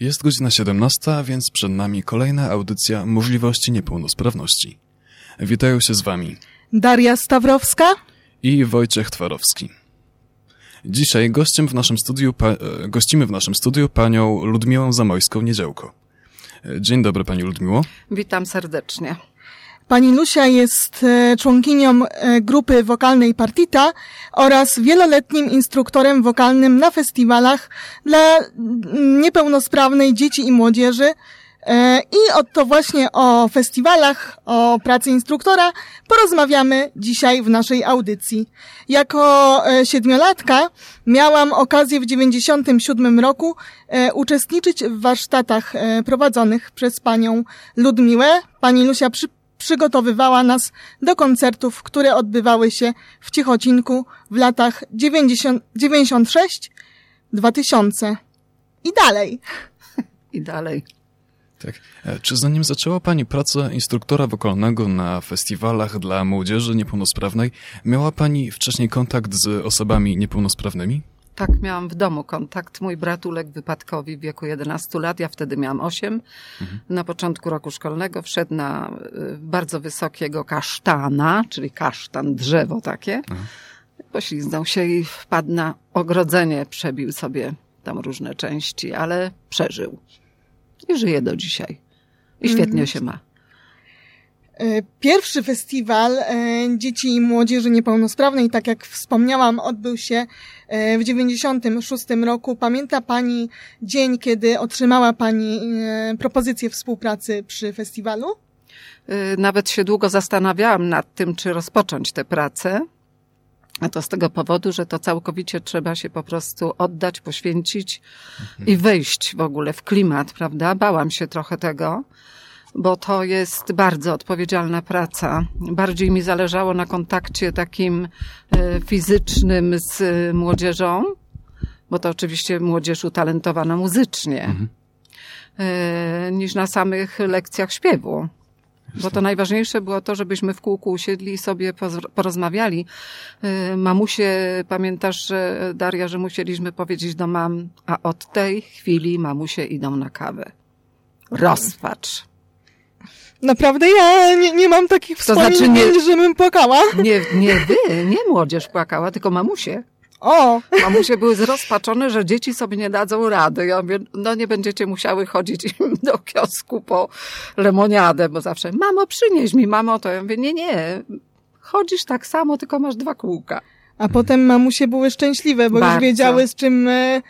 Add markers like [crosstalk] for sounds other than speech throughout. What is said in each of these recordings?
Jest godzina 17, więc przed nami kolejna audycja Możliwości Niepełnosprawności. Witają się z Wami Daria Stawrowska i Wojciech Twarowski. Dzisiaj gościem w naszym studiu, pa, e, gościmy w naszym studiu panią Ludmiłę Zamojską-Niedziałko. E, Dzień dobry Pani Ludmiło. Witam serdecznie. Pani Lusia jest e, członkinią e, grupy wokalnej Partita oraz wieloletnim instruktorem wokalnym na festiwalach dla mm, niepełnosprawnej dzieci i młodzieży. E, I o to właśnie o festiwalach, o pracy instruktora porozmawiamy dzisiaj w naszej audycji. Jako siedmiolatka miałam okazję w 97 roku uczestniczyć w warsztatach prowadzonych przez panią Ludmiłę. Pani przy, przygotowywała nas do koncertów, które odbywały się w Cichocinku w latach 90, 96 2000 i dalej. [laughs] I dalej. Tak. E, Czy zanim zaczęła Pani pracę instruktora wokalnego na festiwalach dla młodzieży niepełnosprawnej, miała Pani wcześniej kontakt z osobami niepełnosprawnymi? Tak, miałam w domu kontakt. Mój brat uległ wypadkowi w wieku 11 lat, ja wtedy miałam 8. Na początku roku szkolnego wszedł na y, bardzo wysokiego kasztana, czyli kasztan, drzewo takie. Pośliznął się i wpadł na ogrodzenie, przebił sobie tam różne części, ale przeżył. I żyje do dzisiaj. I świetnie się ma. E, Pierwszy festiwal e, dzieci i młodzieży niepełnosprawnej, tak jak wspomniałam, odbył się e, w 96 roku. Pamięta Pani dzień, kiedy otrzymała Pani propozycję współpracy przy festiwalu? Nawet się długo zastanawiałam nad tym, czy rozpocząć tę pracę. A to z tego powodu, że to całkowicie trzeba się po prostu oddać, poświęcić i wejść w ogóle w klimat, prawda? Bałam się trochę tego, bo to jest bardzo odpowiedzialna praca. Bardziej mi zależało na kontakcie takim y, fizycznym z y, młodzieżą, bo to oczywiście młodzież utalentowana muzycznie, y, niż na samych lekcjach śpiewu. Bo to najważniejsze było to, żebyśmy w kółku usiedli i sobie porozmawiali. Mamusie, pamiętasz, że, Daria, że musieliśmy powiedzieć do mam, a od tej chwili mamusie idą na kawę. Rozpacz. Naprawdę ja nie, nie mam takich wspomnień, znaczy nie- żebym płakała. Nie, nie wy, nie młodzież płakała, tylko mamusie. O, Mamusie były zrozpaczone, że dzieci sobie nie dadzą rady. Ja mówię, no nie będziecie musiały chodzić do kiosku po lemoniadę, bo zawsze, mamo przynieś mi, mamo to. Ja mówię, nie, nie, chodzisz tak samo, tylko masz dwa kółka. a potem mamusie były szczęśliwe, bo już Bardzo. wiedziały z czym e,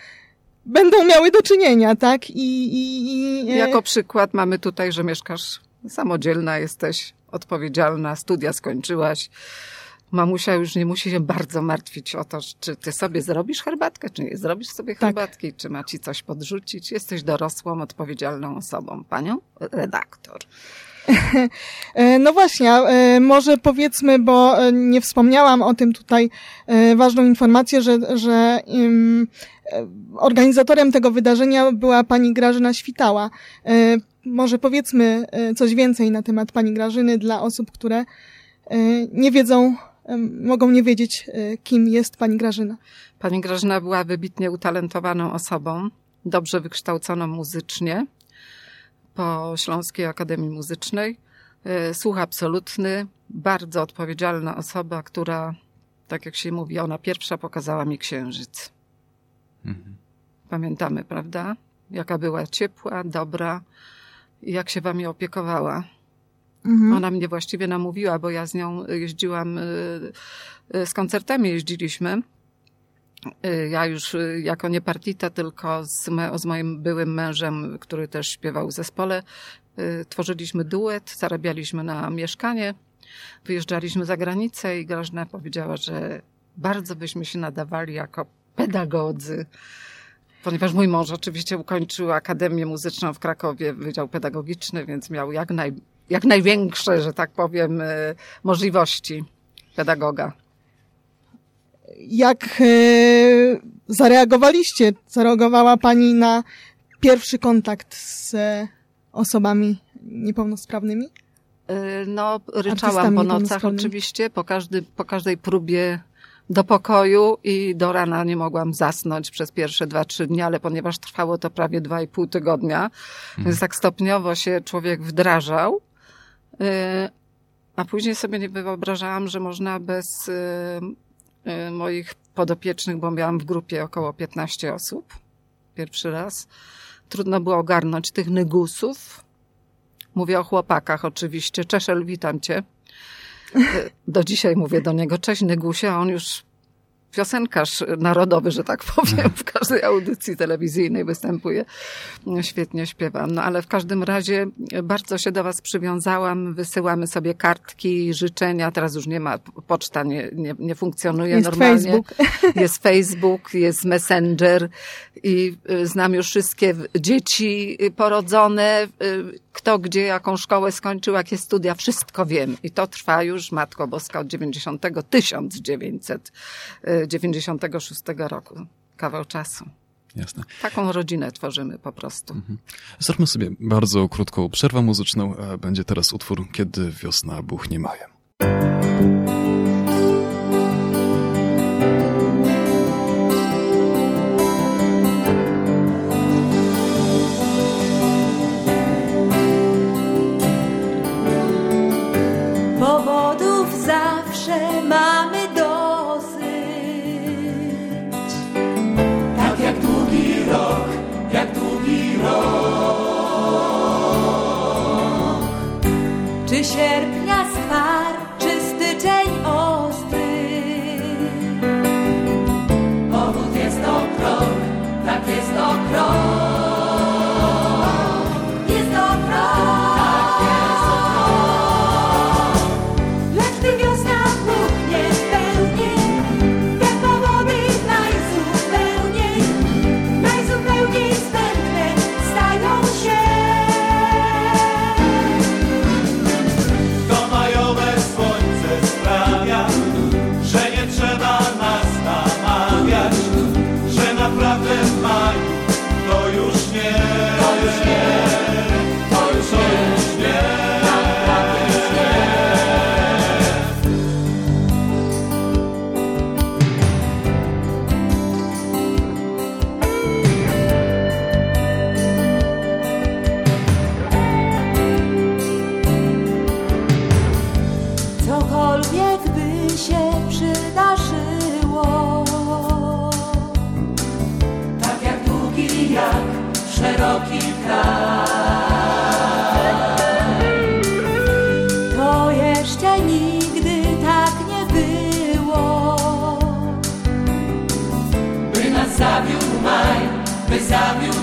będą miały do czynienia, tak? I, i, i e, Jako przykład mamy tutaj, że mieszkasz samodzielna, jesteś odpowiedzialna, studia skończyłaś. Mamusia już nie musi się bardzo martwić o to, czy ty sobie zrobisz herbatkę, czy nie zrobisz sobie Tak. herbatki, czy ma ci coś podrzucić. Jesteś dorosłą, odpowiedzialną osobą. Panią redaktor. [laughs] E, No właśnie, e, może powiedzmy, bo e, nie wspomniałam o tym tutaj, ważną informację, że, że organizatorem tego wydarzenia była pani Grażyna Świtała. Może powiedzmy e, coś więcej na temat pani Grażyny dla osób, które e, nie wiedzą, e, mogą nie wiedzieć, kim jest pani Grażyna. Pani Grażyna była wybitnie utalentowaną osobą, dobrze wykształconą muzycznie po Śląskiej Akademii Muzycznej. Słuch absolutny, bardzo odpowiedzialna osoba, która, tak jak się mówi, ona pierwsza pokazała mi księżyc. Pamiętamy, prawda? Jaka była ciepła, dobra jak się wami opiekowała. Mhm. Ona mnie właściwie namówiła, bo ja z nią jeździłam, y, y, z koncertami jeździliśmy. Y, Ja już jako nie partita, tylko z, z moim byłym mężem, który też śpiewał w zespole, tworzyliśmy duet, zarabialiśmy na mieszkanie, wyjeżdżaliśmy za granicę i Grażyna powiedziała, że bardzo byśmy się nadawali jako pedagodzy. Ponieważ mój mąż oczywiście ukończył Akademię Muzyczną w Krakowie, Wydział Pedagogiczny, więc miał jak, naj, jak największe, że tak powiem, y, możliwości pedagoga. Jak e, zareagowaliście? Zareagowała pani na pierwszy kontakt z osobami niepełnosprawnymi? Y, No, ryczałam po nocach oczywiście, po, każdy, po każdej próbie do pokoju i do rana nie mogłam zasnąć przez pierwsze dwa, trzy dni, ale ponieważ trwało to prawie dwa i pół tygodnia, mhm. więc tak stopniowo się człowiek wdrażał. Y, a później sobie nie wyobrażałam, że można bez y, y, moich podopiecznych, bo miałam w grupie około 15 osób. Pierwszy raz. Trudno było ogarnąć tych nygusów. Mówię o chłopakach oczywiście. Czeszel, witam cię. Do dzisiaj mówię do niego, cześć Nygusie, on już piosenkarz narodowy, że tak powiem, w każdej audycji telewizyjnej występuje. Świetnie śpiewam. No ale w każdym razie bardzo się do Was przywiązałam. Wysyłamy sobie kartki, życzenia. Teraz już nie ma, poczta nie, nie, nie funkcjonuje jest normalnie. Facebook. [laughs] Jest Facebook, jest Messenger i y, znam już wszystkie dzieci porodzone, y, kto gdzie, jaką szkołę skończył, jakie studia, wszystko wiem. I to trwa już, Matko Boska, od 90, 1996 roku. Kawał czasu. Jasne. Taką rodzinę tworzymy po prostu. Mhm. Zróbmy sobie bardzo krótką przerwę muzyczną. Będzie teraz utwór Kiedy wiosna buchnie majem. sabe o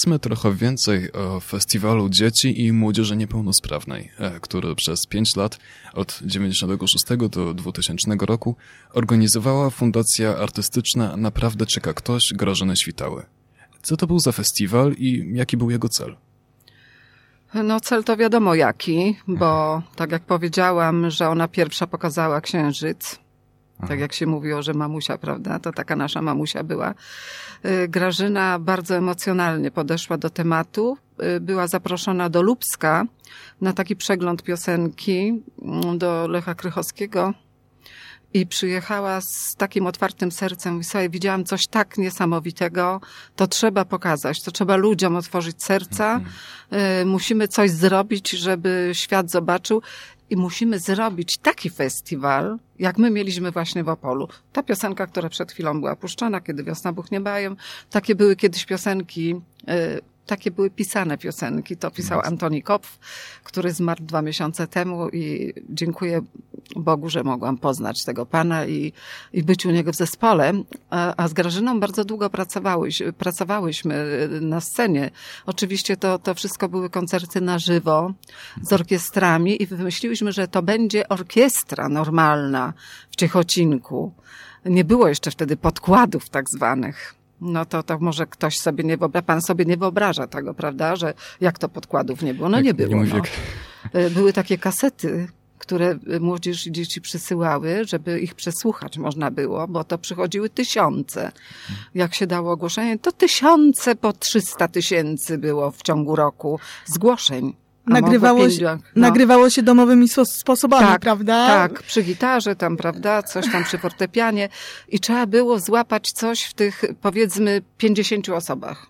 Powiedzmy trochę więcej o festiwalu dzieci i młodzieży niepełnosprawnej, e, który przez pięć lat, od 96 do 2000 roku, organizowała Fundacja Artystyczna Naprawdę Czeka Ktoś Grażyny Świtały. Co to był za festiwal i jaki był jego cel? No cel to wiadomo jaki, bo tak jak powiedziałam, że ona pierwsza pokazała księżyc, tak jak się mówiło, że mamusia, prawda? To taka nasza mamusia była. Y, Grażyna bardzo emocjonalnie podeszła do tematu. Y, Była zaproszona do Lubska na taki przegląd piosenki mm, do Lecha Krychowskiego. I przyjechała z takim otwartym sercem. Mówi, słuchaj, widziałam coś tak niesamowitego, to trzeba pokazać, to trzeba ludziom otworzyć serca. Y, Musimy coś zrobić, żeby świat zobaczył i musimy zrobić taki festiwal, jak my mieliśmy właśnie w Opolu. Ta piosenka, która przed chwilą była puszczana, kiedy wiosna buchnie bajem, takie były kiedyś piosenki, y, takie były pisane piosenki. To pisał Antoni Kopf, który zmarł dwa miesiące temu i dziękuję Bogu, że mogłam poznać tego pana i, i być u niego w zespole. A, a z Grażyną bardzo długo pracowałyś, pracowałyśmy na scenie. Oczywiście to, to wszystko były koncerty na żywo z orkiestrami i wymyśliłyśmy, że to będzie orkiestra normalna w Ciechocinku. Nie było jeszcze wtedy podkładów tak zwanych. No to, to może ktoś sobie nie wyobraża, pan sobie nie wyobraża tego, prawda, że jak to podkładów nie było? No Jak nie nie było. mówię, no. Y, Były takie kasety, które młodzież i dzieci przysyłały, żeby ich przesłuchać można było, bo to przychodziły tysiące. Jak się dało ogłoszenie, to tysiące po 300 tysięcy było w ciągu roku zgłoszeń. Nagrywało się, no. nagrywało się domowymi spo- sposobami, Tak, prawda? Tak, przy gitarze tam, prawda, coś tam przy fortepianie i trzeba było złapać coś w tych powiedzmy 50 osobach.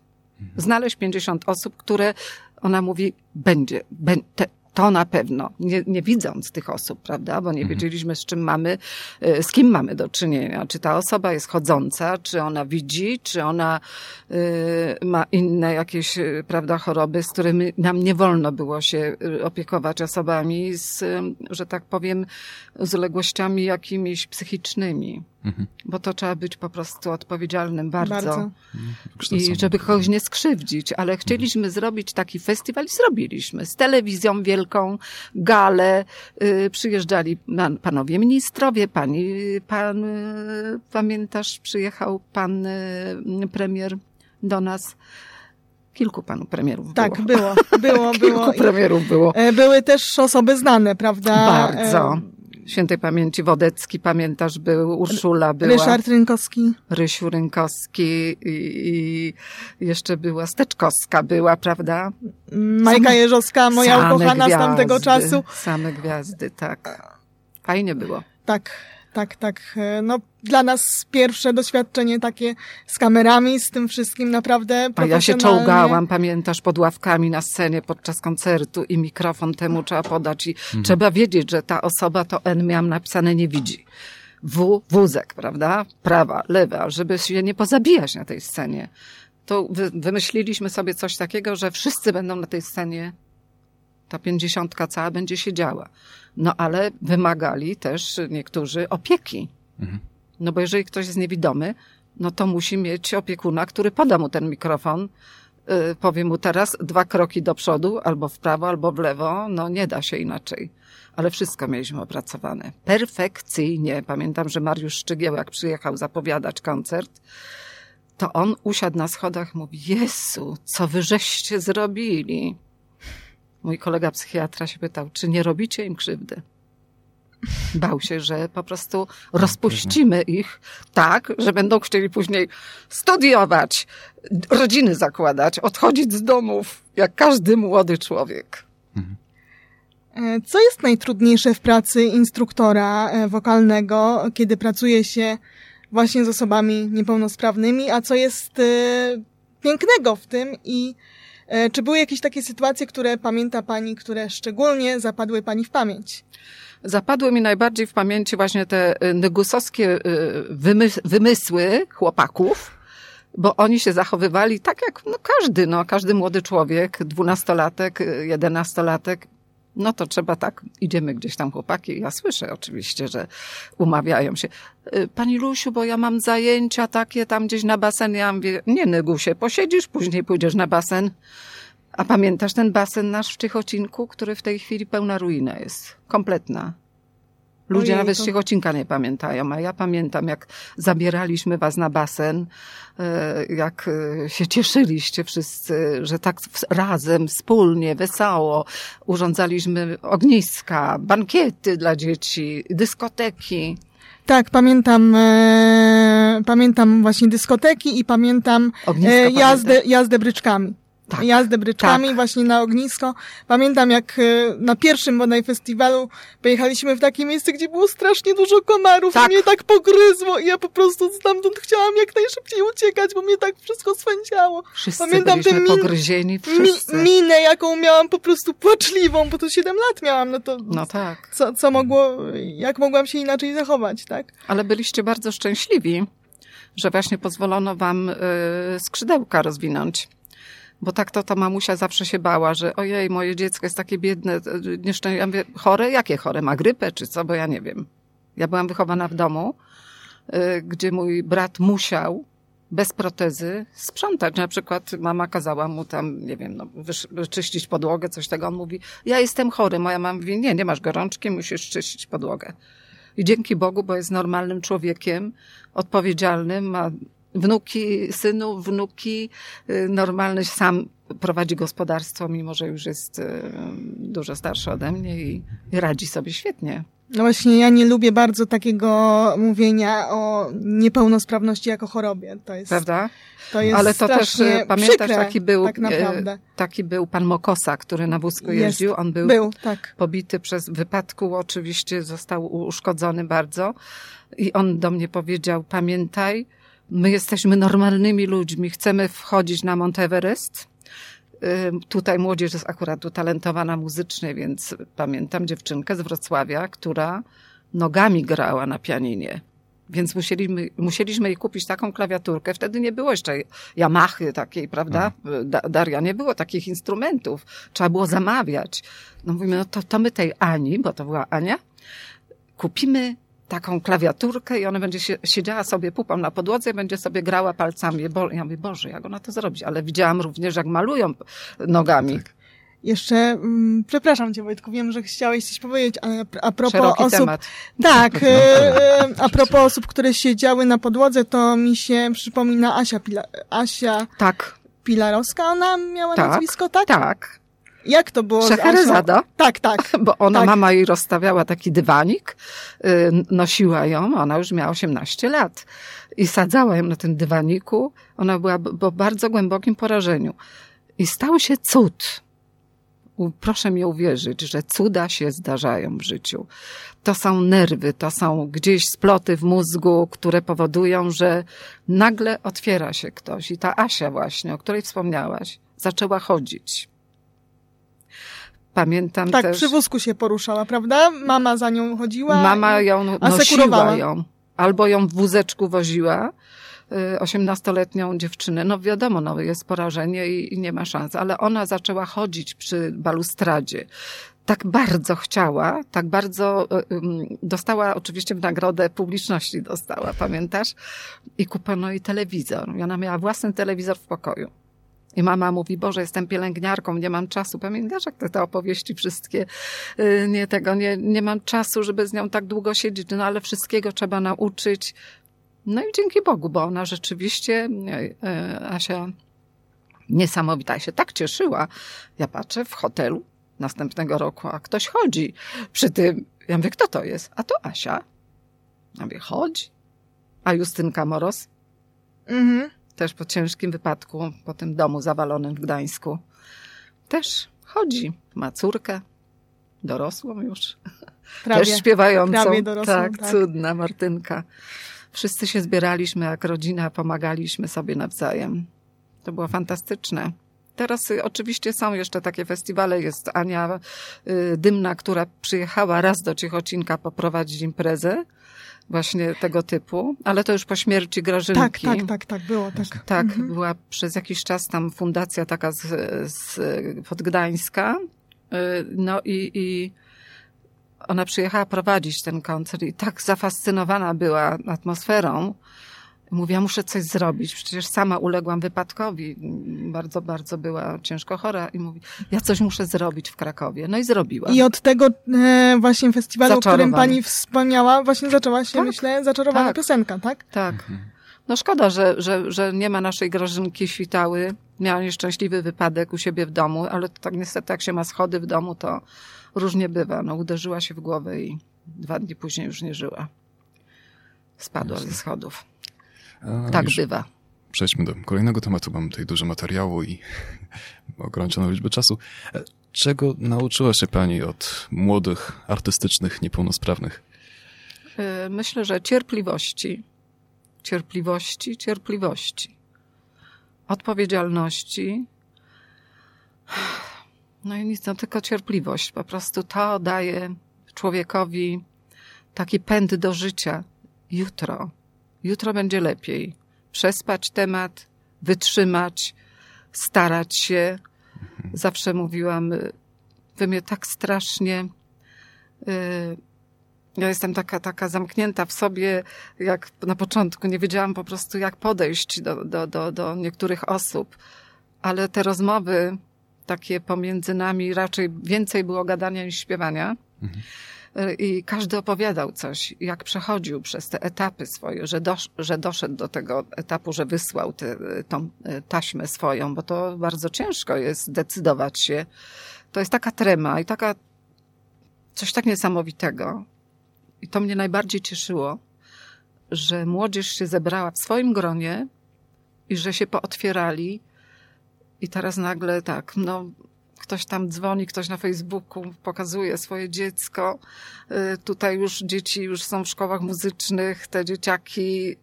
Znaleźć 50 osób, które ona mówi, będzie, bę- te, to na pewno, nie, nie widząc tych osób, prawda, bo nie wiedzieliśmy z czym mamy, y, z kim mamy do czynienia. Czy ta osoba jest chodząca, czy ona widzi, czy ona y, ma inne jakieś, y, prawda, choroby, z którymi nam nie wolno było się opiekować osobami z, że tak powiem, z uległościami jakimiś psychicznymi. Bo to trzeba być po prostu odpowiedzialnym bardzo. Bardzo. I Wykształcony. żeby kogoś nie skrzywdzić, ale chcieliśmy zrobić taki festiwal i zrobiliśmy. Z telewizją wielką, galę, y, przyjeżdżali na- panowie ministrowie, pani, pan, y, pamiętasz, przyjechał pan y, premier do nas. Kilku panu premierów Tak, było. było, było, [laughs] było. Kilku premierów było. E, Były też osoby znane, prawda? Bardzo. Świętej pamięci Wodecki, pamiętasz, był, Urszula była. Ryszard Rynkowski. Rysiu Rynkowski i, i jeszcze była Steczkowska była, prawda? Majka Jeżowska, moja Same ukochana z tamtego czasu. Same gwiazdy, tak. Fajnie było. Tak, tak, tak. E, No, dla nas pierwsze doświadczenie takie z kamerami, z tym wszystkim naprawdę A ja się czołgałam, pamiętasz, pod ławkami na scenie podczas koncertu i mikrofon temu trzeba podać i trzeba wiedzieć, że ta osoba to N miałam napisane nie widzi. W, wózek, prawda? Prawa, lewa, żeby się nie pozabijać na tej scenie. To wy, wymyśliliśmy sobie coś takiego, że wszyscy będą na tej scenie, ta pięćdziesiątka cała będzie siedziała. No ale wymagali też niektórzy opieki. No bo jeżeli ktoś jest niewidomy, no to musi mieć opiekuna, który poda mu ten mikrofon, yy, powie mu teraz dwa kroki do przodu, albo w prawo, albo w lewo, no nie da się inaczej. Ale wszystko mieliśmy opracowane. Perfekcyjnie. Pamiętam, że Mariusz Szczygieł, jak przyjechał zapowiadać koncert, to on usiadł na schodach, mówi, Jezu, co wy żeście zrobili? Mój kolega psychiatra się pytał, czy nie robicie im krzywdy? Bał się, że po prostu rozpuścimy ich tak, że będą chcieli później studiować, rodziny zakładać, odchodzić z domów, jak każdy młody człowiek. E, Co jest najtrudniejsze w pracy instruktora e, wokalnego, kiedy pracuje się właśnie z osobami niepełnosprawnymi, a co jest e, pięknego w tym i e, czy były jakieś takie sytuacje, które pamięta Pani, które szczególnie zapadły Pani w pamięć? Zapadły mi najbardziej w pamięci właśnie te y, negusowskie y, wymys- wymysły chłopaków, bo oni się zachowywali tak jak no każdy, no każdy młody człowiek, dwunastolatek, y, jedenastolatek, No to trzeba tak, idziemy gdzieś tam chłopaki. Ja słyszę oczywiście, że umawiają się. Pani Lusiu, bo ja mam zajęcia takie tam gdzieś na basen. Ja mówię, nie nyguj się, posiedzisz, później pójdziesz na basen. A pamiętasz ten basen nasz w Ciechocinku, który w tej chwili pełna ruina jest? Kompletna. Ludzie Ojej, nawet z to- Ciechocinka nie pamiętają, a ja pamiętam, jak zabieraliśmy was na basen, e, jak e, się cieszyliście wszyscy, że tak razem, wspólnie, wesoło urządzaliśmy ogniska, bankiety dla dzieci, dyskoteki. Tak, pamiętam, e, pamiętam właśnie dyskoteki i pamiętam e, jazdę, pamiętam. jazdę bryczkami. Tak, jazdę bryczkami tak. właśnie na ognisko. Pamiętam jak e, na pierwszym bodaj festiwalu pojechaliśmy w takie miejsce, gdzie było strasznie dużo komarów Tak. i mnie tak pogryzło i ja po prostu stamtąd chciałam jak najszybciej uciekać, bo mnie tak wszystko swędziało. Wszyscy Pamiętam ten min- pogryzieni, Mi, wszyscy. minę, jaką miałam po prostu płaczliwą, bo to 7 lat miałam, no to No tak. co, co mogło, jak mogłam się inaczej zachować, tak? Ale byliście bardzo szczęśliwi, że właśnie pozwolono wam y, skrzydełka rozwinąć. Bo tak to ta mamusia zawsze się bała, że ojej, moje dziecko jest takie biedne, y, nieszczęśliwe. Ja mówię, chore? Jakie chore? Ma grypę czy co? Bo ja nie wiem. Ja byłam wychowana w domu, y, gdzie mój brat musiał bez protezy sprzątać. Na przykład mama kazała mu tam, nie wiem, no, wyczyścić podłogę, coś tego. On mówi, ja jestem chory. Moja mama mówi, nie, nie masz gorączki, musisz czyścić podłogę. I dzięki Bogu, bo jest normalnym człowiekiem, odpowiedzialnym, ma wnuki, synów, wnuki, y, normalny sam prowadzi gospodarstwo, mimo że już jest y, dużo starszy ode mnie i, radzi sobie świetnie. No właśnie, ja nie lubię bardzo takiego mówienia o niepełnosprawności jako chorobie. To jest, Prawda? to jest Ale to też y, pamiętasz, przykre, taki był, tak taki był pan Mokosa, który na wózku Jest. jeździł. On był, Był, tak. pobity przez wypadku, oczywiście został uszkodzony bardzo. I on do mnie powiedział: Pamiętaj, my jesteśmy normalnymi ludźmi, chcemy wchodzić na Monteverest. Tutaj młodzież jest akurat utalentowana muzycznie, więc pamiętam dziewczynkę z Wrocławia, która nogami grała na pianinie. Więc musieliśmy, musieliśmy jej kupić taką klawiaturkę. Wtedy nie było jeszcze Yamahy takiej, prawda? Da, Daria, nie było takich instrumentów. Trzeba było zamawiać. No mówimy, no to, to my tej Ani, bo to była Ania, kupimy taką klawiaturkę i ona będzie się, siedziała sobie pupą na podłodze i będzie sobie grała palcami. Bo, ja mówię, Boże, jak ona to zrobi? Ale widziałam również, jak malują nogami. Tak. Jeszcze, mm, przepraszam cię Wojtku, wiem, że chciałeś coś powiedzieć, ale a propos Szeroki osób, temat. tak, e, e, a propos osób, które siedziały na podłodze, to mi się przypomina Asia, Pila, Asia Tak, Pilarowska, ona miała Tak. nazwisko, tak? tak. Jak to było? Szeherezada. Tak, tak. [laughs] Bo ona, Tak. mama jej rozstawiała taki dywanik, y, nosiła ją, ona już miała 18 lat i sadzała ją na tym dywaniku. Ona była po bardzo głębokim porażeniu. I stał się cud. Proszę mi uwierzyć, że cuda się zdarzają w życiu. To są nerwy, to są gdzieś sploty w mózgu, które powodują, że nagle otwiera się ktoś. I ta Asia właśnie, o której wspomniałaś, zaczęła chodzić. Pamiętam Tak, też... przy wózku się poruszała, prawda? Mama za nią chodziła. Mama ją nosiła ją, albo ją w wózeczku woziła, osiemnastoletnią dziewczynę. No wiadomo, no jest porażenie i, i nie ma szans, ale ona zaczęła chodzić przy balustradzie. Tak bardzo chciała, tak bardzo y, dostała oczywiście w nagrodę publiczności dostała, pamiętasz? I kupiono jej telewizor. I ona miała własny telewizor w pokoju. I mama mówi, Boże, jestem pielęgniarką, nie mam czasu. Pamiętasz, jak te, te opowieści wszystkie, y, nie tego, nie, nie mam czasu, żeby z nią tak długo siedzieć, no ale wszystkiego trzeba nauczyć. No i dzięki Bogu, bo ona rzeczywiście, y, y, Asia, niesamowita, się tak cieszyła. Ja patrzę w hotelu następnego roku, a ktoś chodzi przy tym. Ja mówię, kto to jest? A to Asia. Ja mówię, chodzi. A Justynka Moros? Mhm. Też po ciężkim wypadku, po tym domu zawalonym w Gdańsku. Też chodzi. Ma córkę, dorosłą już. [laughs] Prawie. też śpiewającą. prawie dorosłą, tak, tak. cudna Martynka. Wszyscy się zbieraliśmy jak rodzina, pomagaliśmy sobie nawzajem. To było fantastyczne. Teraz y, oczywiście są jeszcze takie festiwale. Jest Ania y, Dymna, która przyjechała raz do Ciechocinka poprowadzić imprezę właśnie tego typu, ale to już po śmierci Grażynki. Tak, tak, tak, tak, było, tak. Tak, Mhm. była przez jakiś czas tam fundacja taka z, z, pod Gdańska No i, i ona przyjechała prowadzić ten koncert i tak zafascynowana była atmosferą. Mówiła, muszę coś zrobić. Przecież sama uległam wypadkowi. Bardzo, bardzo była ciężko chora i mówi, ja coś muszę zrobić w Krakowie. No i zrobiła. I od tego e, właśnie festiwalu, o którym pani wspomniała, właśnie zaczęła się, tak, myślę, zaczarowana tak, piosenka, tak? Tak. No szkoda, że, że, że nie ma naszej Grażynki Świtały. Miała nieszczęśliwy wypadek u siebie w domu, ale tak niestety jak się ma schody w domu, to różnie bywa. No uderzyła się w głowę i dwa dni później już nie żyła. Spadła ze schodów. A, tak bywa. Przejdźmy do kolejnego tematu. Mam tutaj dużo materiału i [laughs] ograniczoną liczbę czasu. E, czego nauczyła się Pani od młodych, artystycznych, niepełnosprawnych? E, myślę, że cierpliwości. Cierpliwości, cierpliwości. Odpowiedzialności. No i nic, no tylko cierpliwość. Po prostu to daje człowiekowi taki pęd do życia. Jutro, jutro będzie lepiej. Przespać temat, wytrzymać, starać się. Zawsze mówiłam, wy mnie tak strasznie. Yy, ja jestem taka, taka zamknięta w sobie, jak na początku nie wiedziałam po prostu, jak podejść do, do, do, do niektórych osób. Ale te rozmowy takie pomiędzy nami raczej więcej było gadania niż śpiewania. Mhm. I każdy opowiadał coś, jak przechodził przez te etapy swoje, że, dosz, że doszedł do tego etapu, że wysłał tę tą e, taśmę swoją, bo to bardzo ciężko jest decydować się. To jest taka trema i taka coś tak niesamowitego. I to mnie najbardziej cieszyło, że młodzież się zebrała w swoim gronie i że się pootwierali. I teraz nagle tak, no, ktoś tam dzwoni, ktoś na Facebooku pokazuje swoje dziecko. Y, tutaj już dzieci już są w szkołach muzycznych, te dzieciaki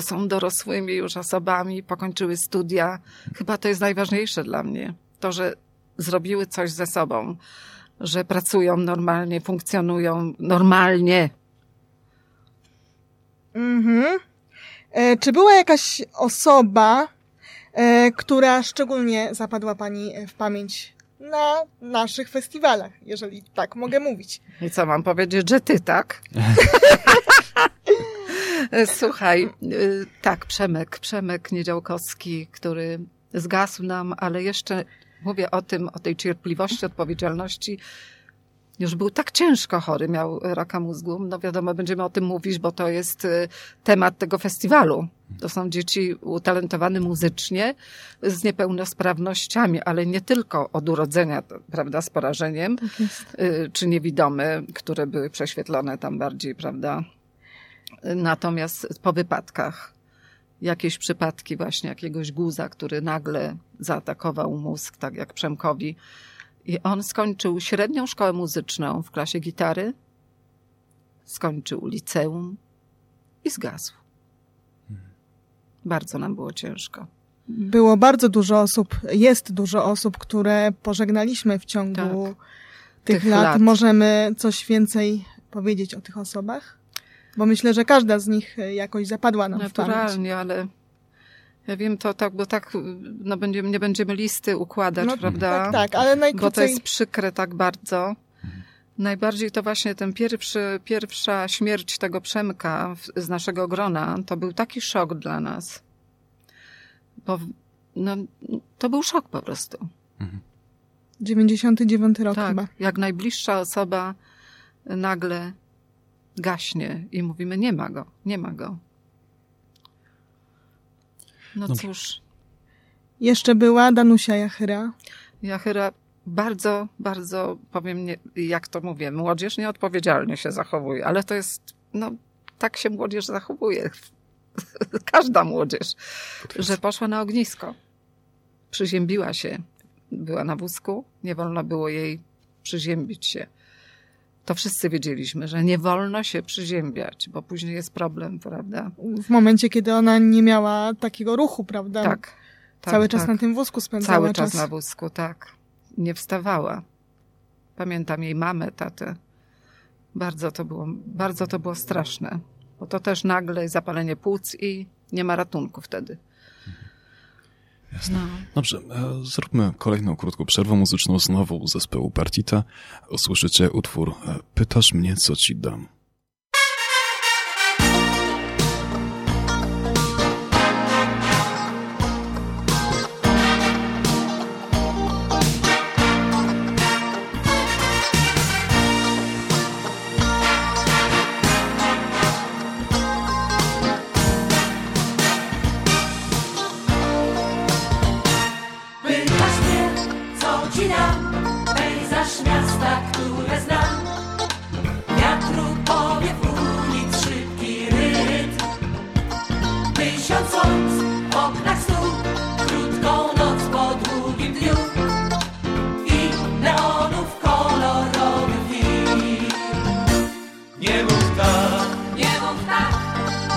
są dorosłymi już osobami, pokończyły studia. Chyba to jest najważniejsze dla mnie. To, że zrobiły coś ze sobą, że pracują normalnie, funkcjonują normalnie. Mhm. E, czy była jakaś osoba, e, która szczególnie zapadła Pani w pamięć na naszych festiwalach, jeżeli tak mogę mówić? I co mam powiedzieć, że ty tak? [laughs] Słuchaj, y, tak, Przemek, Przemek Niedziałkowski, który zgasł nam, ale jeszcze mówię o tym, o tej cierpliwości, odpowiedzialności, już był tak ciężko chory, miał raka mózgu. No wiadomo, będziemy o tym mówić, bo to jest y, temat tego festiwalu. To są dzieci utalentowane muzycznie z niepełnosprawnościami, ale nie tylko od urodzenia, prawda, z porażeniem, tak czy niewidome, które były prześwietlone tam bardziej, prawda. Natomiast po wypadkach, jakieś przypadki właśnie jakiegoś guza, który nagle zaatakował mózg, tak jak Przemkowi, i on skończył średnią szkołę muzyczną w klasie gitary, skończył liceum i zgasł. Bardzo nam było ciężko. Było bardzo dużo osób, jest dużo osób, które pożegnaliśmy w ciągu tak. tych, tych lat. lat. Możemy coś więcej powiedzieć o tych osobach? Bo myślę, że każda z nich jakoś zapadła nam Naturalnie, w pamięć. ale ja wiem, to tak, bo tak, no będziemy, nie będziemy listy układać, no, prawda? Tak, tak, ale najkrócej... Bo to jest przykre tak bardzo. Najbardziej to właśnie ten pierwszy, pierwsza śmierć tego Przemka z naszego grona, to był taki szok dla nas. Bo no, to był szok po prostu. Mhm. 99 rok tak, chyba. jak najbliższa osoba nagle gaśnie i mówimy, nie ma go, nie ma go. No Dobrze. cóż. Jeszcze była Danusia Jachyra. Jachyra bardzo, bardzo, powiem, nie, jak to mówię, młodzież nieodpowiedzialnie się zachowuje, ale to jest, no, tak się młodzież zachowuje. [laughs] Każda młodzież, że poszła na ognisko. Przyziębiła się. Była na wózku, nie wolno było jej przyziębić się. To wszyscy wiedzieliśmy, że nie wolno się przyziębiać, bo później jest problem, prawda? W momencie, kiedy ona nie miała takiego ruchu, prawda? Tak. tak Cały czas tak. na tym wózku spędzała Cały czas. czas na wózku, tak. Nie wstawała. Pamiętam jej mamę, tatę. Bardzo to było, bardzo to było straszne. Bo to też nagle zapalenie płuc i nie ma ratunku wtedy. Jasne. No. Dobrze, e, zróbmy kolejną krótką przerwę muzyczną znowu zespołu Partita. Usłyszycie utwór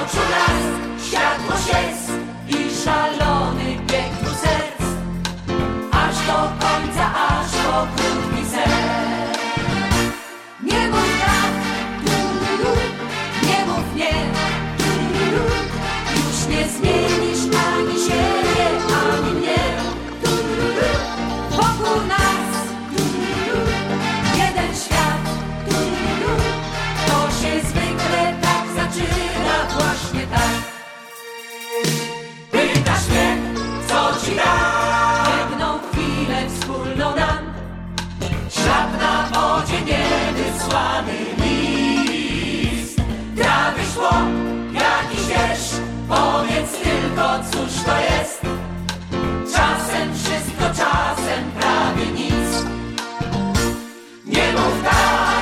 oczu blask, światło siest i szalony bieg serc, aż do końca, aż do krótko. Powiedz tylko, cóż to jest? Czasem wszystko, czasem prawie nic. Nie mów tak.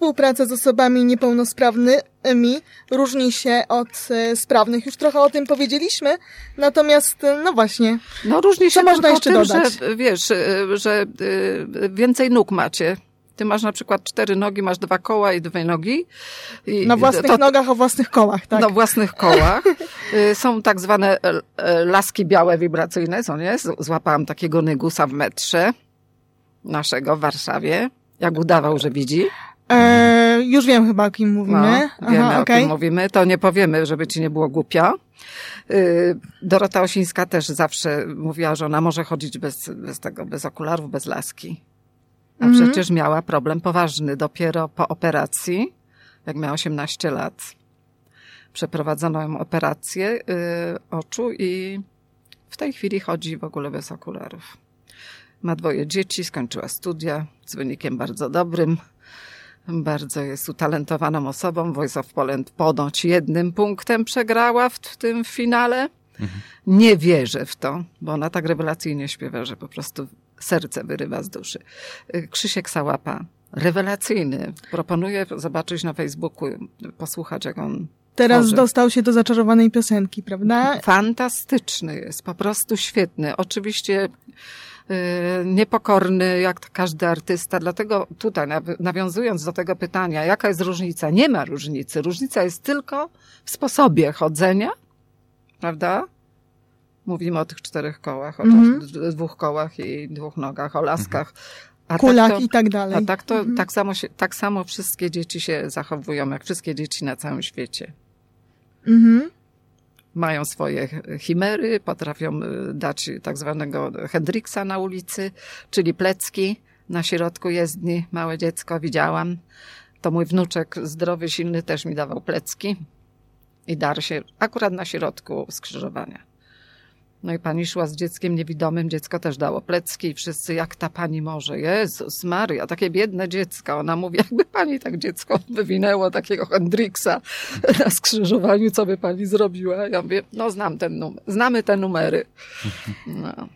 Współpraca z osobami niepełnosprawnymi różni się od e, sprawnych. Już trochę o tym powiedzieliśmy, natomiast e, no właśnie. No różni się co można jeszcze tym, dodać? Że, wiesz, e, że więcej nóg macie. Ty masz na przykład cztery nogi, masz dwa koła i dwie nogi. I na własnych to, nogach, o własnych kołach, tak? Na własnych kołach. [laughs] Są tak zwane laski białe wibracyjne, co nie? Złapałam takiego negusa w metrze naszego w Warszawie, jak udawał, że widzi. E, już wiem chyba, o kim mówimy. No, wiemy, Aha, o kim mówimy. To nie powiemy, żeby ci nie było głupio. Y, Dorota Osińska też zawsze mówiła, że ona może chodzić bez, bez tego, bez okularów, bez laski. A mhm. przecież miała problem poważny dopiero po operacji, jak miała 18 lat. Przeprowadzono ją operację y, oczu i w tej chwili chodzi w ogóle bez okularów. Ma dwoje dzieci, skończyła studia z wynikiem bardzo dobrym. Bardzo jest utalentowaną osobą. Voice of Poland ponoć jednym punktem przegrała w, w tym finale. Mhm. Nie wierzę w to, bo ona tak rewelacyjnie śpiewa, że po prostu serce wyrywa z duszy. Y, Krzysiek Sałapa, rewelacyjny. Proponuję zobaczyć na Facebooku, posłuchać jak on Teraz tworzy. dostał się do zaczarowanej piosenki, prawda? Fantastyczny jest, po prostu świetny. Oczywiście niepokorny jak każdy artysta. Dlatego tutaj, nawiązując do tego pytania, jaka jest różnica? Nie ma różnicy. Różnica jest tylko w sposobie chodzenia, prawda? Mówimy o tych czterech kołach, o mm -hmm. dwóch kołach i dwóch nogach, o laskach. A Kulach tak to, i tak dalej. A tak to, mm -hmm. tak, samo się, tak samo wszystkie dzieci się zachowują, jak wszystkie dzieci na całym świecie. Mhm mają swoje chimery, potrafią y, dać tak zwanego Hendriksa na ulicy, czyli plecki na środku jezdni. Małe dziecko widziałam. To mój wnuczek zdrowy, silny też mi dawał plecki i dar się akurat na środku skrzyżowania. No i pani szła z dzieckiem niewidomym, dziecko też dało plecki i wszyscy, jak ta pani może? Jezus Maria, takie biedne dziecko. Ona mówi, jakby pani tak dziecko wywinęło takiego Hendriksa na skrzyżowaniu, co by pani zrobiła? Ja mówię, no znam ten numer, znamy te numery. No.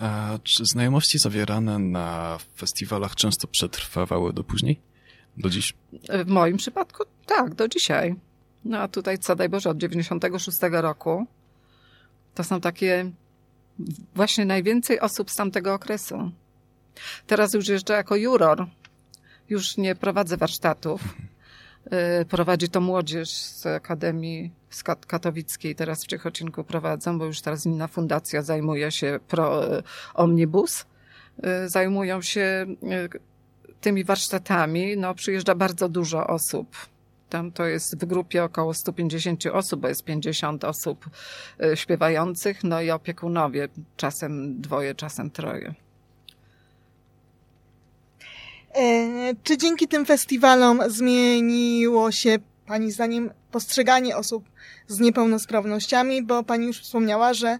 A czy znajomości zawierane na festiwalach często przetrwawały do później? Do dziś? W moim przypadku tak, do dzisiaj. No a tutaj, co daj Boże, od 96 roku to są takie właśnie najwięcej osób z tamtego okresu. Teraz już jeżdżę jako juror. Już nie prowadzę warsztatów. Y, prowadzi to młodzież z Akademii Katowickiej. Teraz w Ciechocinku prowadzą, bo już teraz inna fundacja zajmuje się pro, y, Omnibus. Y, zajmują się tymi warsztatami. No, przyjeżdża bardzo dużo osób tam to jest w grupie około 150 osób, bo jest 50 osób e, śpiewających, no i opiekunowie, czasem dwoje, czasem troje. E, czy dzięki tym festiwalom zmieniło się Pani zdaniem postrzeganie osób z niepełnosprawnościami? Bo Pani już wspomniała, że,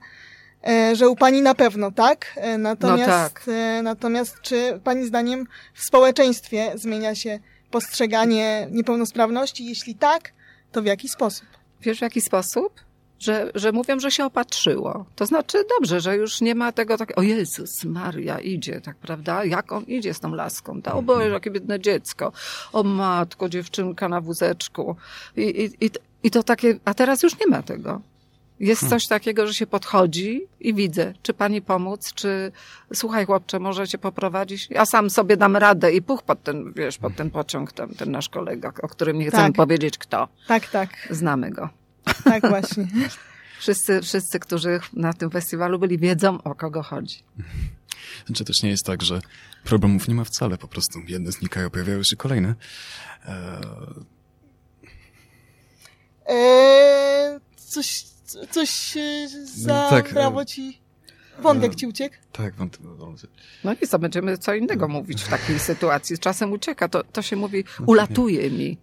e, że u Pani na pewno tak. Natomiast, no tak. natomiast czy Pani zdaniem w społeczeństwie zmienia się postrzeganie niepełnosprawności? Jeśli tak, to w jaki sposób? Wiesz w jaki sposób? Że, że mówią, że się opatrzyło. To znaczy dobrze, że już nie ma tego tak, o Jezus Maria idzie, tak prawda? Jak on idzie z tą laską? Ta, o Boże, jakie biedne dziecko. O matko, dziewczynka na wózeczku. I, i, i, i to takie, a teraz już nie ma tego. Jest hmm. coś takiego, że się podchodzi i widzę, czy pani pomóc, czy słuchaj chłopcze, może cię poprowadzić. Ja sam sobie dam radę i puch pod ten, wiesz, pod ten pociąg, ten, ten nasz kolega, o którym nie chcemy tak. powiedzieć kto. Tak, tak. Znamy go. Tak właśnie. [laughs] wszyscy, wszyscy, którzy na tym festiwalu byli, wiedzą o kogo chodzi. Znaczy też nie jest tak, że problemów nie ma wcale, po prostu jedne znikają, pojawiają się kolejne. Eee... Eee, coś coś za tak, prawo ci... Wątek ci uciekł? Tak, wątek. No i co, będziemy co innego mówić w takiej sytuacji. Czasem ucieka, to, to się mówi, no ulatuje mi.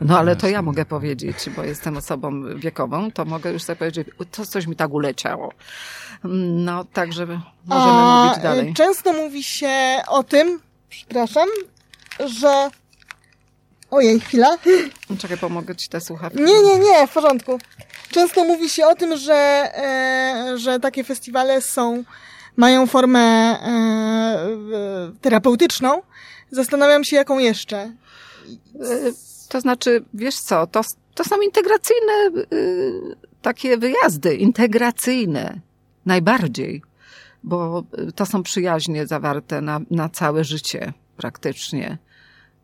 No ale to ja mogę powiedzieć, bo jestem osobą wiekową, to mogę już sobie powiedzieć, to coś mi tak uleciało. No, także możemy A, mówić dalej. Często mówi się o tym, przepraszam, że Ojej, chwila. Czekaj, pomogę ci te słuchawki. Nie, nie, nie, w porządku. Często mówi się o tym, że, e, że takie festiwale są, mają formę e, terapeutyczną. Zastanawiam się, jaką jeszcze. E, to znaczy, wiesz co, to, to są integracyjne takie wyjazdy, integracyjne. Najbardziej. Bo to są przyjaźnie zawarte na, na całe życie praktycznie.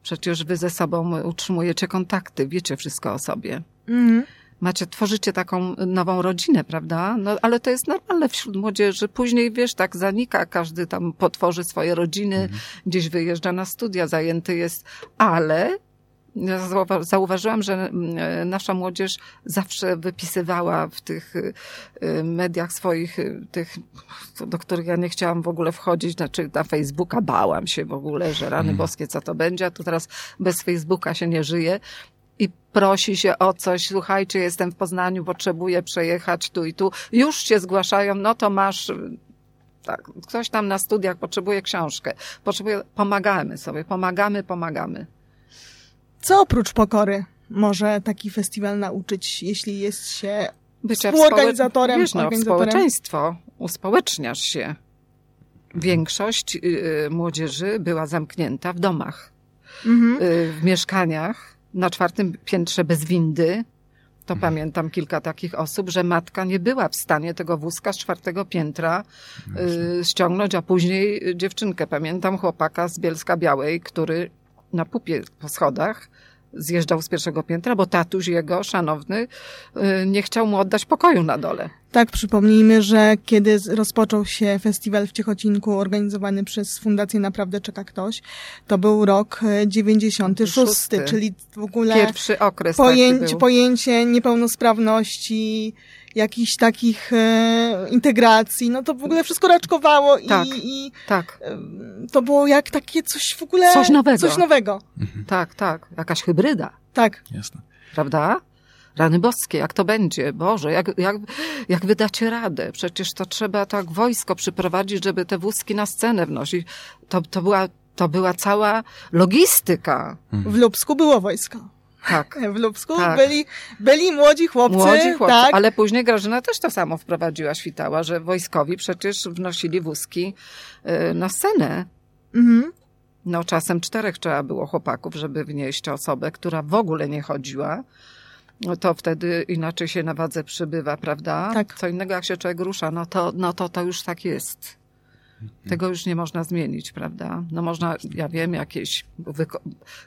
Przecież wy ze sobą utrzymujecie kontakty, wiecie wszystko o sobie. Mhm. Macie, tworzycie taką nową rodzinę, prawda? No, ale to jest normalne wśród młodzieży. Później, wiesz, tak zanika, każdy tam potworzy swoje rodziny, mhm. gdzieś wyjeżdża na studia, zajęty jest, ale Zauważyłam, że mm, e, nasza młodzież zawsze wypisywała w tych e, mediach swoich, e, tych, do których ja nie chciałam w ogóle wchodzić, znaczy na Facebooka bałam się w ogóle, że rany mhm. boskie, co to będzie, a tu teraz bez Facebooka się nie żyje i prosi się o coś, słuchajcie, jestem w Poznaniu, potrzebuję przejechać tu i tu, już się zgłaszają, no to masz tak, ktoś tam na studiach potrzebuje książkę, potrzebuje, pomagamy sobie, pomagamy, pomagamy. Co oprócz pokory może taki festiwal nauczyć, jeśli jest się Bycia współorganizatorem? Wiesz, no, społeczeństwo, uspołeczniasz się. Większość y, młodzieży była zamknięta w domach, mhm. y, w mieszkaniach, na czwartym piętrze bez windy. To mhm. pamiętam kilka takich osób, że matka nie była w stanie tego wózka z czwartego piętra y, ściągnąć, a później dziewczynkę. Pamiętam chłopaka z Bielska Białej, który na pupie po schodach zjeżdżał z pierwszego piętra, bo tatuś jego, szanowny, y, nie chciał mu oddać pokoju na dole. Tak, przypomnijmy, że kiedy rozpoczął się festiwal w Ciechocinku organizowany przez Fundację Naprawdę Czeka Ktoś, to był rok 96, e, Szósty. czyli w ogóle pierwszy okres pojęcie, pojęcie niepełnosprawności, jakichś takich e, integracji, no to w ogóle wszystko raczkowało tak, i, i tak. E, to było jak takie coś w ogóle... Coś nowego. Coś nowego. Mhm. Tak, tak. Jakaś hybryda. Tak. Jasne. Prawda? Rany boskie, jak to będzie? Boże, jak, jak, jak wydacie radę? Przecież to trzeba tak wojsko przyprowadzić, żeby te wózki na scenę wnosić. To, to, była, to była cała logistyka. W Lubsku było wojsko. Tak. [laughs] W Lubsku Tak. byli, byli młodzi chłopcy. Młodzi chłopcy, tak. ale później Grażyna też to samo wprowadziła, świtała, że wojskowi przecież wnosili wózki y, na scenę. Mhm. No czasem czterech trzeba było chłopaków, żeby wnieść osobę, która w ogóle nie chodziła. No to wtedy inaczej się na wadze przybywa, prawda? Tak. Co innego jak się człowiek rusza, no to, no to, to już tak jest. Tego już nie można zmienić, prawda? No można, ja wiem, jakieś,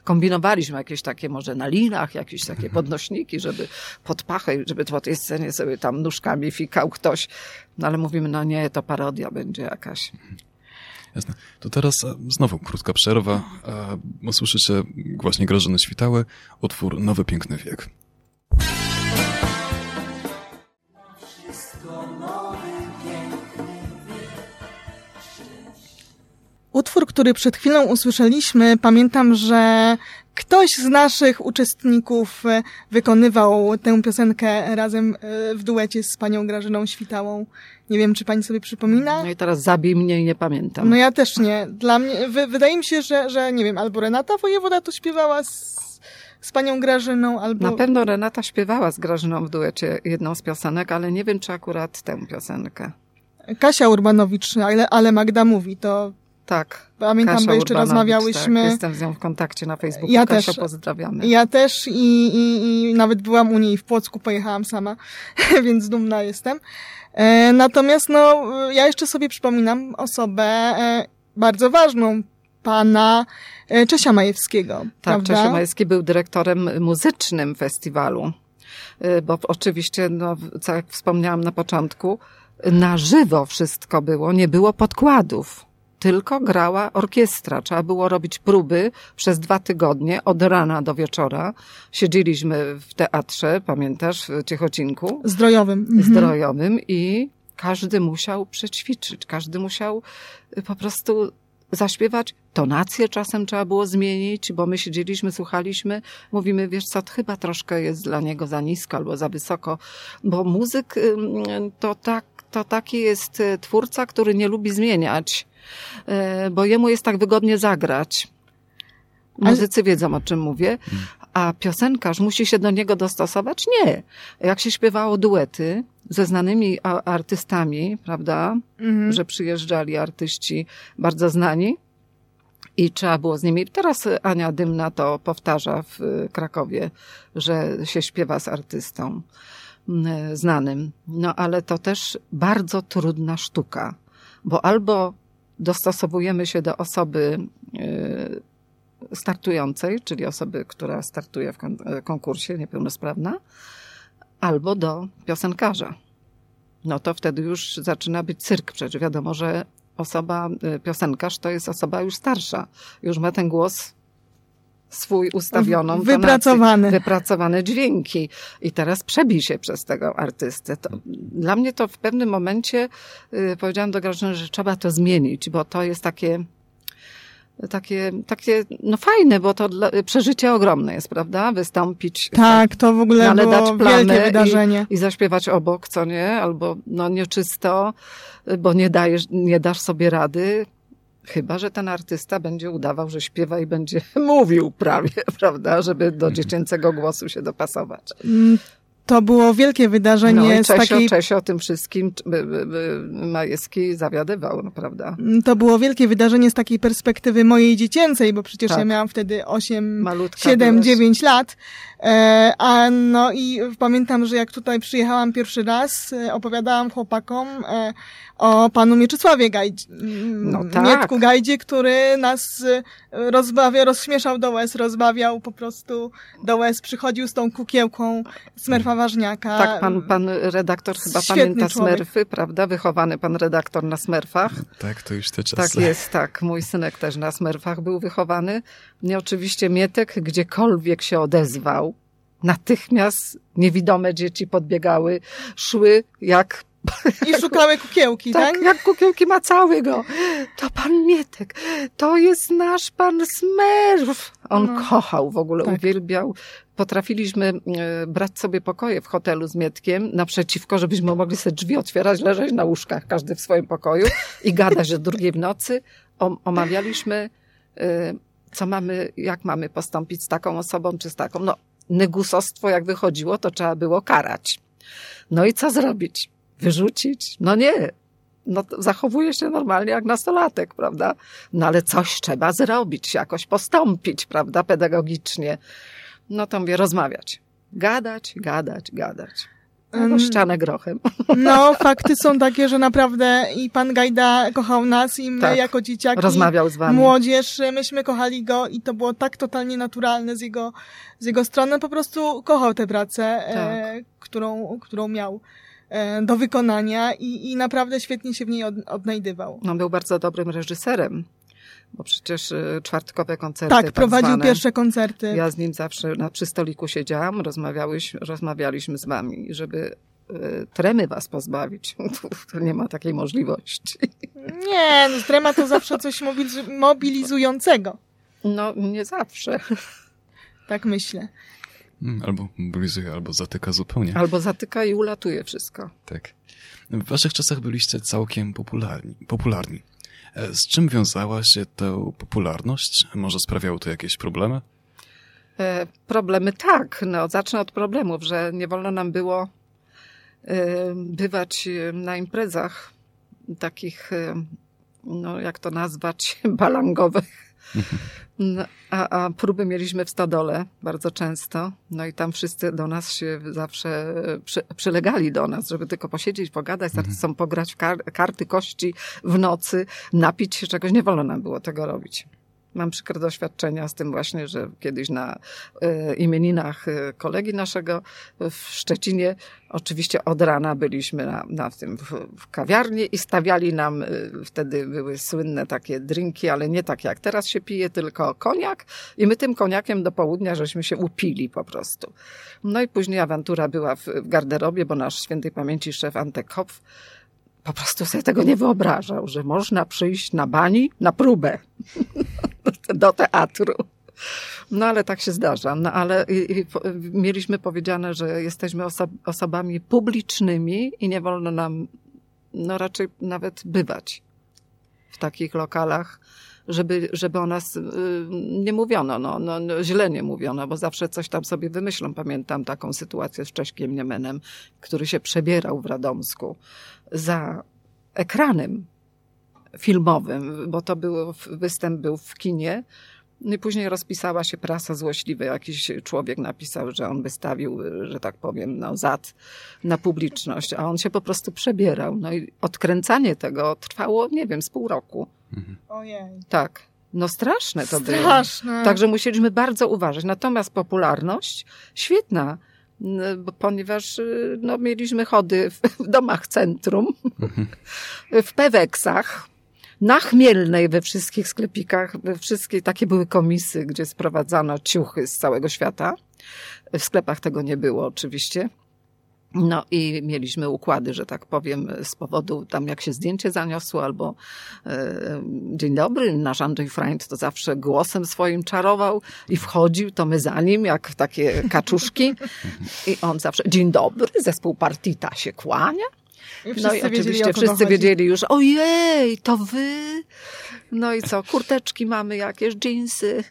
kombinowaliśmy jakieś takie może na linach, jakieś takie podnośniki, żeby pod pachę, żeby po tej scenie sobie tam nóżkami fikał ktoś. No ale mówimy, no nie, to parodia będzie jakaś. Jasne. To teraz e, znowu krótka przerwa. E, Usłyszycie właśnie Grażyny Świtały, utwór Nowy Piękny Wiek. Utwór, który przed chwilą usłyszeliśmy, pamiętam, że ktoś z naszych uczestników e, wykonywał tę piosenkę razem e, w duecie z panią Grażyną Świtałą. Nie wiem, czy pani sobie przypomina? No i teraz zabij mnie i nie pamiętam. No ja też nie. Dla mnie, wy, wydaje mi się, że, że nie wiem, albo Renata Wojewoda to śpiewała z, z panią Grażyną, albo... Na pewno Renata śpiewała z Grażyną w duecie jedną z piosenek, ale nie wiem, czy akurat tę piosenkę. Kasia Urbanowicz, ale, ale Magda mówi, to Tak. pamiętam, Kasia bo jeszcze Urbanowicz, rozmawiałyśmy. Tak, jestem z nią w kontakcie na Facebooku. Ja Kasio, też. pozdrawiamy. Ja też i, i, i nawet byłam u niej w Płocku, pojechałam sama, [laughs] więc dumna jestem. E, natomiast no, ja jeszcze sobie przypominam osobę e, bardzo ważną, pana e, Czesia Majewskiego. Tak, prawda? Czesio Majewski był dyrektorem muzycznym festiwalu. Y, Bo oczywiście, no, co jak wspomniałam na początku, na żywo wszystko było, nie było podkładów. Tylko grała orkiestra. Trzeba było robić próby przez dwa tygodnie, od rana do wieczora. Siedzieliśmy w teatrze, pamiętasz, w Ciechocinku Zdrojowym. Mhm. zdrojowym i każdy musiał przećwiczyć, każdy musiał y, po prostu zaśpiewać. Tonację czasem trzeba było zmienić, bo my siedzieliśmy, słuchaliśmy, mówimy, wiesz co, to chyba troszkę jest dla niego za nisko albo za wysoko, bo muzyk to tak, to taki jest y, twórca, który nie lubi zmieniać, bo jemu jest tak wygodnie zagrać. Ale- Muzycy wiedzą, o czym mówię, a piosenkarz musi się do niego dostosować? Nie. Jak się śpiewało duety ze znanymi artystami, prawda, Mhm. że przyjeżdżali artyści bardzo znani i trzeba było z nimi. Teraz Ania Dymna to powtarza w Krakowie, że się śpiewa z artystą znanym. No ale to też bardzo trudna sztuka, bo albo dostosowujemy się do osoby y, startującej, czyli osoby, która startuje w kon- konkursie, niepełnosprawna, albo do piosenkarza. No to wtedy już zaczyna być cyrk. Przecież wiadomo, że osoba, y, piosenkarz to jest osoba już starsza. Już ma ten głos swój ustawioną. tonację, Wypracowany. Wypracowane dźwięki. I teraz przebij się przez tego artystę. To, dla mnie to w pewnym momencie y, powiedziałam do Grażyny, że trzeba to zmienić, bo to jest takie takie, takie, no fajne, bo to dla, przeżycie ogromne jest, prawda? Wystąpić Tak, to w ogóle ale dać było plamę wielkie wydarzenie. I, i zaśpiewać obok, co nie? Albo no nieczysto, bo nie dajesz, nie dasz sobie rady. Chyba, że ten artysta będzie udawał, że śpiewa i będzie [laughs] mówił prawie, [laughs] prawda? Żeby do dziecięcego głosu się dopasować. Mm, To było wielkie wydarzenie No i z Czesio, takiej Czesio tym wszystkim Majewski zawiadywał, no, prawda? Mm, To było wielkie wydarzenie z takiej perspektywy mojej dziecięcej, bo przecież Tak. ja miałam wtedy 8, Malutka 7, byłaś. 9 lat. E, a no i pamiętam, że jak tutaj przyjechałam pierwszy raz, e, opowiadałam chłopakom e, o panu Mieczysławie Gajdzie, No no tak. Mietku Gajdzie, który nas e, rozbawia, rozśmieszał do łez, rozbawiał po prostu do łez, przychodził z tą kukiełką smerfa ważniaka. Tak, pan, pan redaktor chyba Świetny pamięta człowiek. smerfy, prawda? Wychowany pan redaktor na smerfach. Tak, to już te czasy. Tak jest, tak. Mój synek też na smerfach był wychowany. Nie oczywiście Mietek, gdziekolwiek się odezwał, natychmiast niewidome dzieci podbiegały, szły jak I szukały kukiełki, tak? Tak, jak kukiełki macały go. To pan Mietek, to jest nasz pan Smerf. On No. kochał w ogóle, Tak. uwielbiał. Potrafiliśmy e, brać sobie pokoje w hotelu z Mietkiem naprzeciwko, żebyśmy mogli sobie drzwi otwierać, leżeć na łóżkach, każdy w swoim pokoju i gadać do drugiej w nocy. O, omawialiśmy, e, co mamy, jak mamy postąpić z taką osobą czy z taką. No, negusostwo jak wychodziło, to trzeba było karać. No i co zrobić? Wyrzucić? No nie. No zachowuje się normalnie jak nastolatek, prawda? No ale coś trzeba zrobić, jakoś postąpić, prawda, pedagogicznie. No to mówię, rozmawiać. Gadać, gadać, gadać. Em, ścianę grochem. No, [laughs] fakty są takie, że naprawdę i pan Gajda kochał nas i my Tak. jako dzieciaki, Rozmawiał z wami. młodzież, myśmy kochali go i to było tak totalnie naturalne z jego, z jego strony. Po prostu kochał tę pracę, e, którą, którą miał e, do wykonania i, i naprawdę świetnie się w niej od, odnajdywał. On był bardzo dobrym reżyserem, bo przecież y, czwartkowe koncerty Tak, tak prowadził zwane, pierwsze koncerty. Ja z nim zawsze na, przy stoliku siedziałam, rozmawiałyśmy, rozmawialiśmy z wami, żeby y, tremy was pozbawić. [laughs] To nie ma takiej możliwości. Nie, no, trema to zawsze coś mobiliz- mobilizującego. No, nie zawsze. Tak myślę. Mm, Albo blizuje, albo zatyka zupełnie. Albo zatyka i ulatuje wszystko. Tak. W waszych czasach byliście całkiem popularni. popularni. E, Z czym wiązała się ta popularność? Może sprawiało to jakieś problemy? E, problemy tak, no zacznę od problemów, że nie wolno nam było e, bywać e, na imprezach takich, e, no jak to nazwać, [laughs] balangowych. No, a, a próby mieliśmy w stodole bardzo często. No i tam wszyscy do nas się zawsze e, przy, przylegali do nas, żeby tylko posiedzieć, pogadać, z artystą pograć w kar, karty, kości w nocy, napić się czegoś. Nie wolno nam było tego robić. Mam przykre doświadczenia z tym właśnie, że kiedyś na e, imieninach e, kolegi naszego w Szczecinie, oczywiście od rana byliśmy na, na tym w, w kawiarni i stawiali nam, e, wtedy były słynne takie drinki, ale nie tak jak teraz się pije, tylko koniak i my tym koniakiem do południa żeśmy się upili po prostu. No i później awantura była w, w garderobie, bo nasz świętej pamięci szef Antek Hopf po prostu sobie tego nie wyobrażał, że można przyjść na bani na próbę [laughs] do teatru. No ale tak się zdarza. No ale i, i, mieliśmy powiedziane, że jesteśmy oso osobami publicznymi i nie wolno nam no raczej nawet bywać w takich lokalach, żeby, żeby o nas y, nie mówiono, no, no, no źle nie mówiono, bo zawsze coś tam sobie wymyślą. Pamiętam taką sytuację z Cześkiem Niemenem, który się przebierał w Radomsku za ekranem filmowym, bo to był, występ był w kinie. No I później rozpisała się prasa złośliwa. Jakiś człowiek napisał, że on wystawił, że tak powiem, no, zad na publiczność, a on się po prostu przebierał. No i odkręcanie tego trwało, nie wiem, z pół roku. Ojej. Tak. No straszne to było. Straszne. Także musieliśmy bardzo uważać. Natomiast popularność świetna, ponieważ y, no, mieliśmy chody w, w domach centrum, w Peweksach, na Chmielnej we wszystkich sklepikach, we wszystkie takie były komisy, gdzie sprowadzano ciuchy z całego świata. W sklepach tego nie było oczywiście. No i mieliśmy układy, że tak powiem, z powodu tam jak się zdjęcie zaniosło albo e, dzień dobry, nasz Andrzej Freund to zawsze głosem swoim czarował i wchodził, to my za nim jak takie kaczuszki i on zawsze dzień dobry, zespół Partita się kłania. I No wszyscy i wiedzieli, oczywiście kogo wszyscy wiedzieli już, ojej, to wy. No i co, kurteczki mamy jakieś, dżinsy.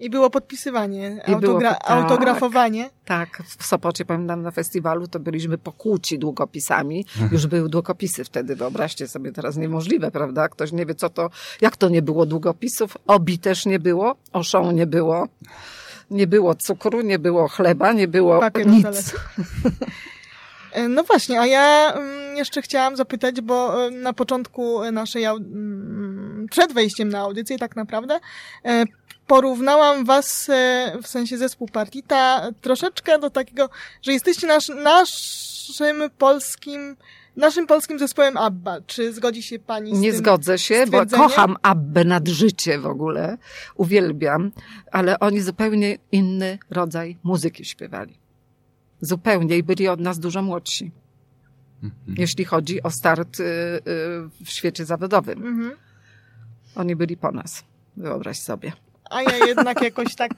I było podpisywanie, I było autogra- pod- tak. autografowanie. Tak, w Sopocie, pamiętam, na festiwalu to byliśmy pokłóci długopisami. Już były długopisy wtedy, wyobraźcie sobie, teraz niemożliwe, prawda? Ktoś nie wie, co to, jak to nie było długopisów. Obi też nie było, oszą nie było. Nie było cukru, nie było chleba, nie było Papier na nic. [laughs] E, No właśnie, a ja mm, jeszcze chciałam zapytać, bo e, na początku naszej, mm, przed wejściem na audycję tak naprawdę, e, porównałam was, w sensie zespół Partita, troszeczkę do takiego, że jesteście nasz, naszym polskim, naszym polskim zespołem ABBA. Czy zgodzi się pani z Nie zgodzę się, bo kocham Abbę nad życie w ogóle. Uwielbiam, ale oni zupełnie inny rodzaj muzyki śpiewali. Zupełnie i byli od nas dużo młodsi. jeśli chodzi o start y, y, w świecie zawodowym. Mhm. Oni byli po nas, wyobraź sobie. A ja jednak jakoś tak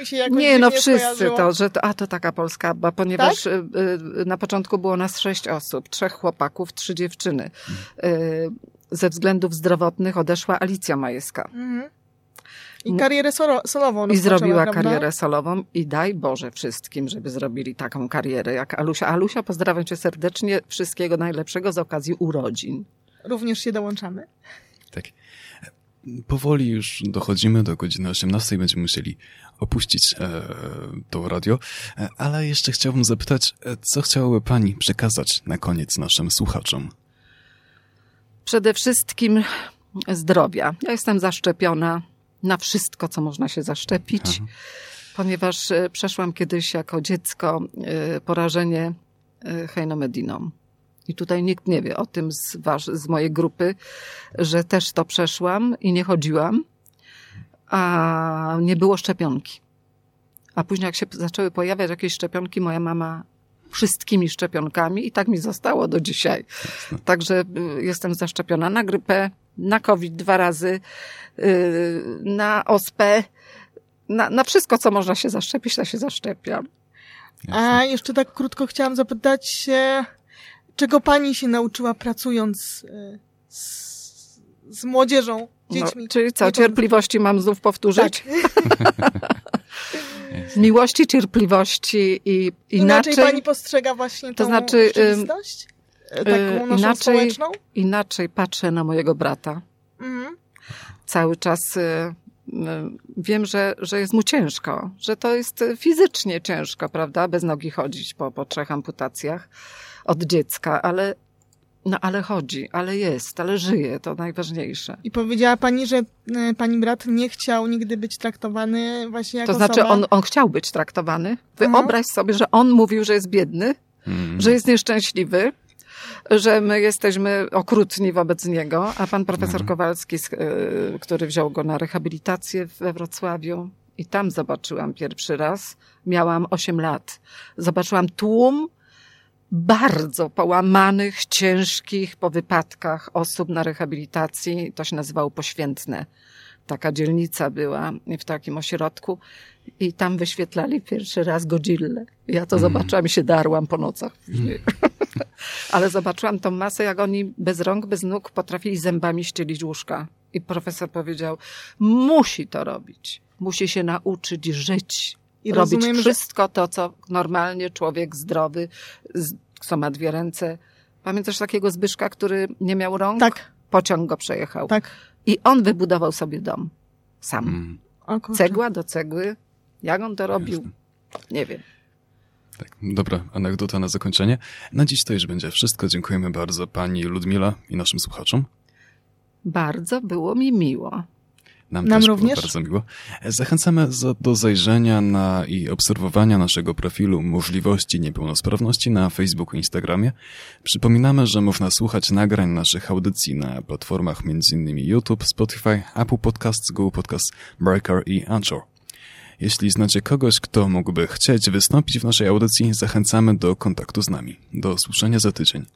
mi się jakoś Nie, no dziwnie wszyscy skojarzyło. to, że to, a to taka polska, bo ponieważ Tak? y, y, na początku było nas sześć osób, trzech chłopaków, trzy dziewczyny. Y, ze względów zdrowotnych odeszła Alicja Majewska Mhm. I karierę solo, solową i rozpoczęła, zrobiła prawda? karierę solową i daj Boże wszystkim, żeby zrobili taką karierę jak Alusia. Alusia, pozdrawiam cię serdecznie, wszystkiego najlepszego z okazji urodzin. Również się dołączamy. Tak. Powoli już dochodzimy do godziny 18 i będziemy musieli opuścić e, to radio, e, ale jeszcze chciałbym zapytać, e, co chciałaby Pani przekazać na koniec naszym słuchaczom? Przede wszystkim zdrowia. Ja jestem zaszczepiona na wszystko, co można się zaszczepić, Aha. ponieważ e, przeszłam kiedyś jako dziecko e, porażenie e, hejnomediną. I tutaj nikt nie wie o tym z, z mojej grupy, że też to przeszłam i nie chodziłam, a nie było szczepionki. A później jak się zaczęły pojawiać jakieś szczepionki, moja mama wszystkimi szczepionkami i tak mi zostało do dzisiaj. Także y, jestem zaszczepiona na grypę, na COVID dwa razy, y, na ospę, na, na wszystko, co można się zaszczepić, to się zaszczepiam. A jeszcze tak krótko chciałam zapytać się, czego pani się nauczyła pracując y, z, z młodzieżą, dziećmi? No, czyli co, Nie cierpliwości mam znów powtórzyć? Tak. [laughs] Miłości, cierpliwości i Inaczej, inaczej, pani postrzega właśnie to tą znaczy, rzeczywistość? Y, Taką naszą inaczej- społeczną? inaczej patrzę na mojego brata. Mhm. cały czas y, wiem, że, że jest mu ciężko, że to jest fizycznie ciężko, prawda? Bez nogi chodzić po, po trzech amputacjach od dziecka, ale, no, ale chodzi, ale jest, ale żyje, to najważniejsze. I powiedziała pani, że y, pani brat nie chciał nigdy być traktowany właśnie jako To znaczy, osoba... on, on chciał być traktowany. Wyobraź sobie, że on mówił, że jest biedny, Mm. że jest nieszczęśliwy, że my jesteśmy okrutni wobec niego, a pan profesor Kowalski, z- y, który wziął go na rehabilitację we Wrocławiu i tam zobaczyłam pierwszy raz, miałam 8 lat. Zobaczyłam tłum bardzo połamanych, ciężkich po wypadkach osób na rehabilitacji. To się nazywało Poświętne. Taka dzielnica była w takim ośrodku i tam wyświetlali pierwszy raz Godzillę. Ja to zobaczyłam i się darłam po nocach później. [laughs] Ale zobaczyłam tą masę, jak oni bez rąk, bez nóg potrafili zębami ścielić łóżka. I profesor powiedział, musi to robić. Musi się nauczyć żyć. I robić rozumiem, że- wszystko to, co normalnie człowiek zdrowy, co ma dwie ręce. Pamiętasz takiego Zbyszka, który nie miał rąk? Tak, Pociąg go przejechał. tak. I on wybudował sobie dom. Sam. Mm. O. Cegła do cegły. Jak on to robił? Jasne. Nie wiem. Tak, dobra anegdota na zakończenie. Na dziś to już będzie wszystko. Dziękujemy bardzo pani Ludmila i naszym słuchaczom. Bardzo było mi miło. Nam, Nam również. bardzo miło. Zachęcamy za, do zajrzenia na i obserwowania naszego profilu Możliwości Niepełnosprawności na Facebooku i Instagramie. Przypominamy, że można słuchać nagrań naszych audycji na platformach m.in. YouTube, Spotify, Apple Podcasts, Google Podcasts, Breaker i Anchor. Jeśli znacie kogoś, kto mógłby chcieć wystąpić w naszej audycji, zachęcamy do kontaktu z nami. Do usłyszenia za tydzień.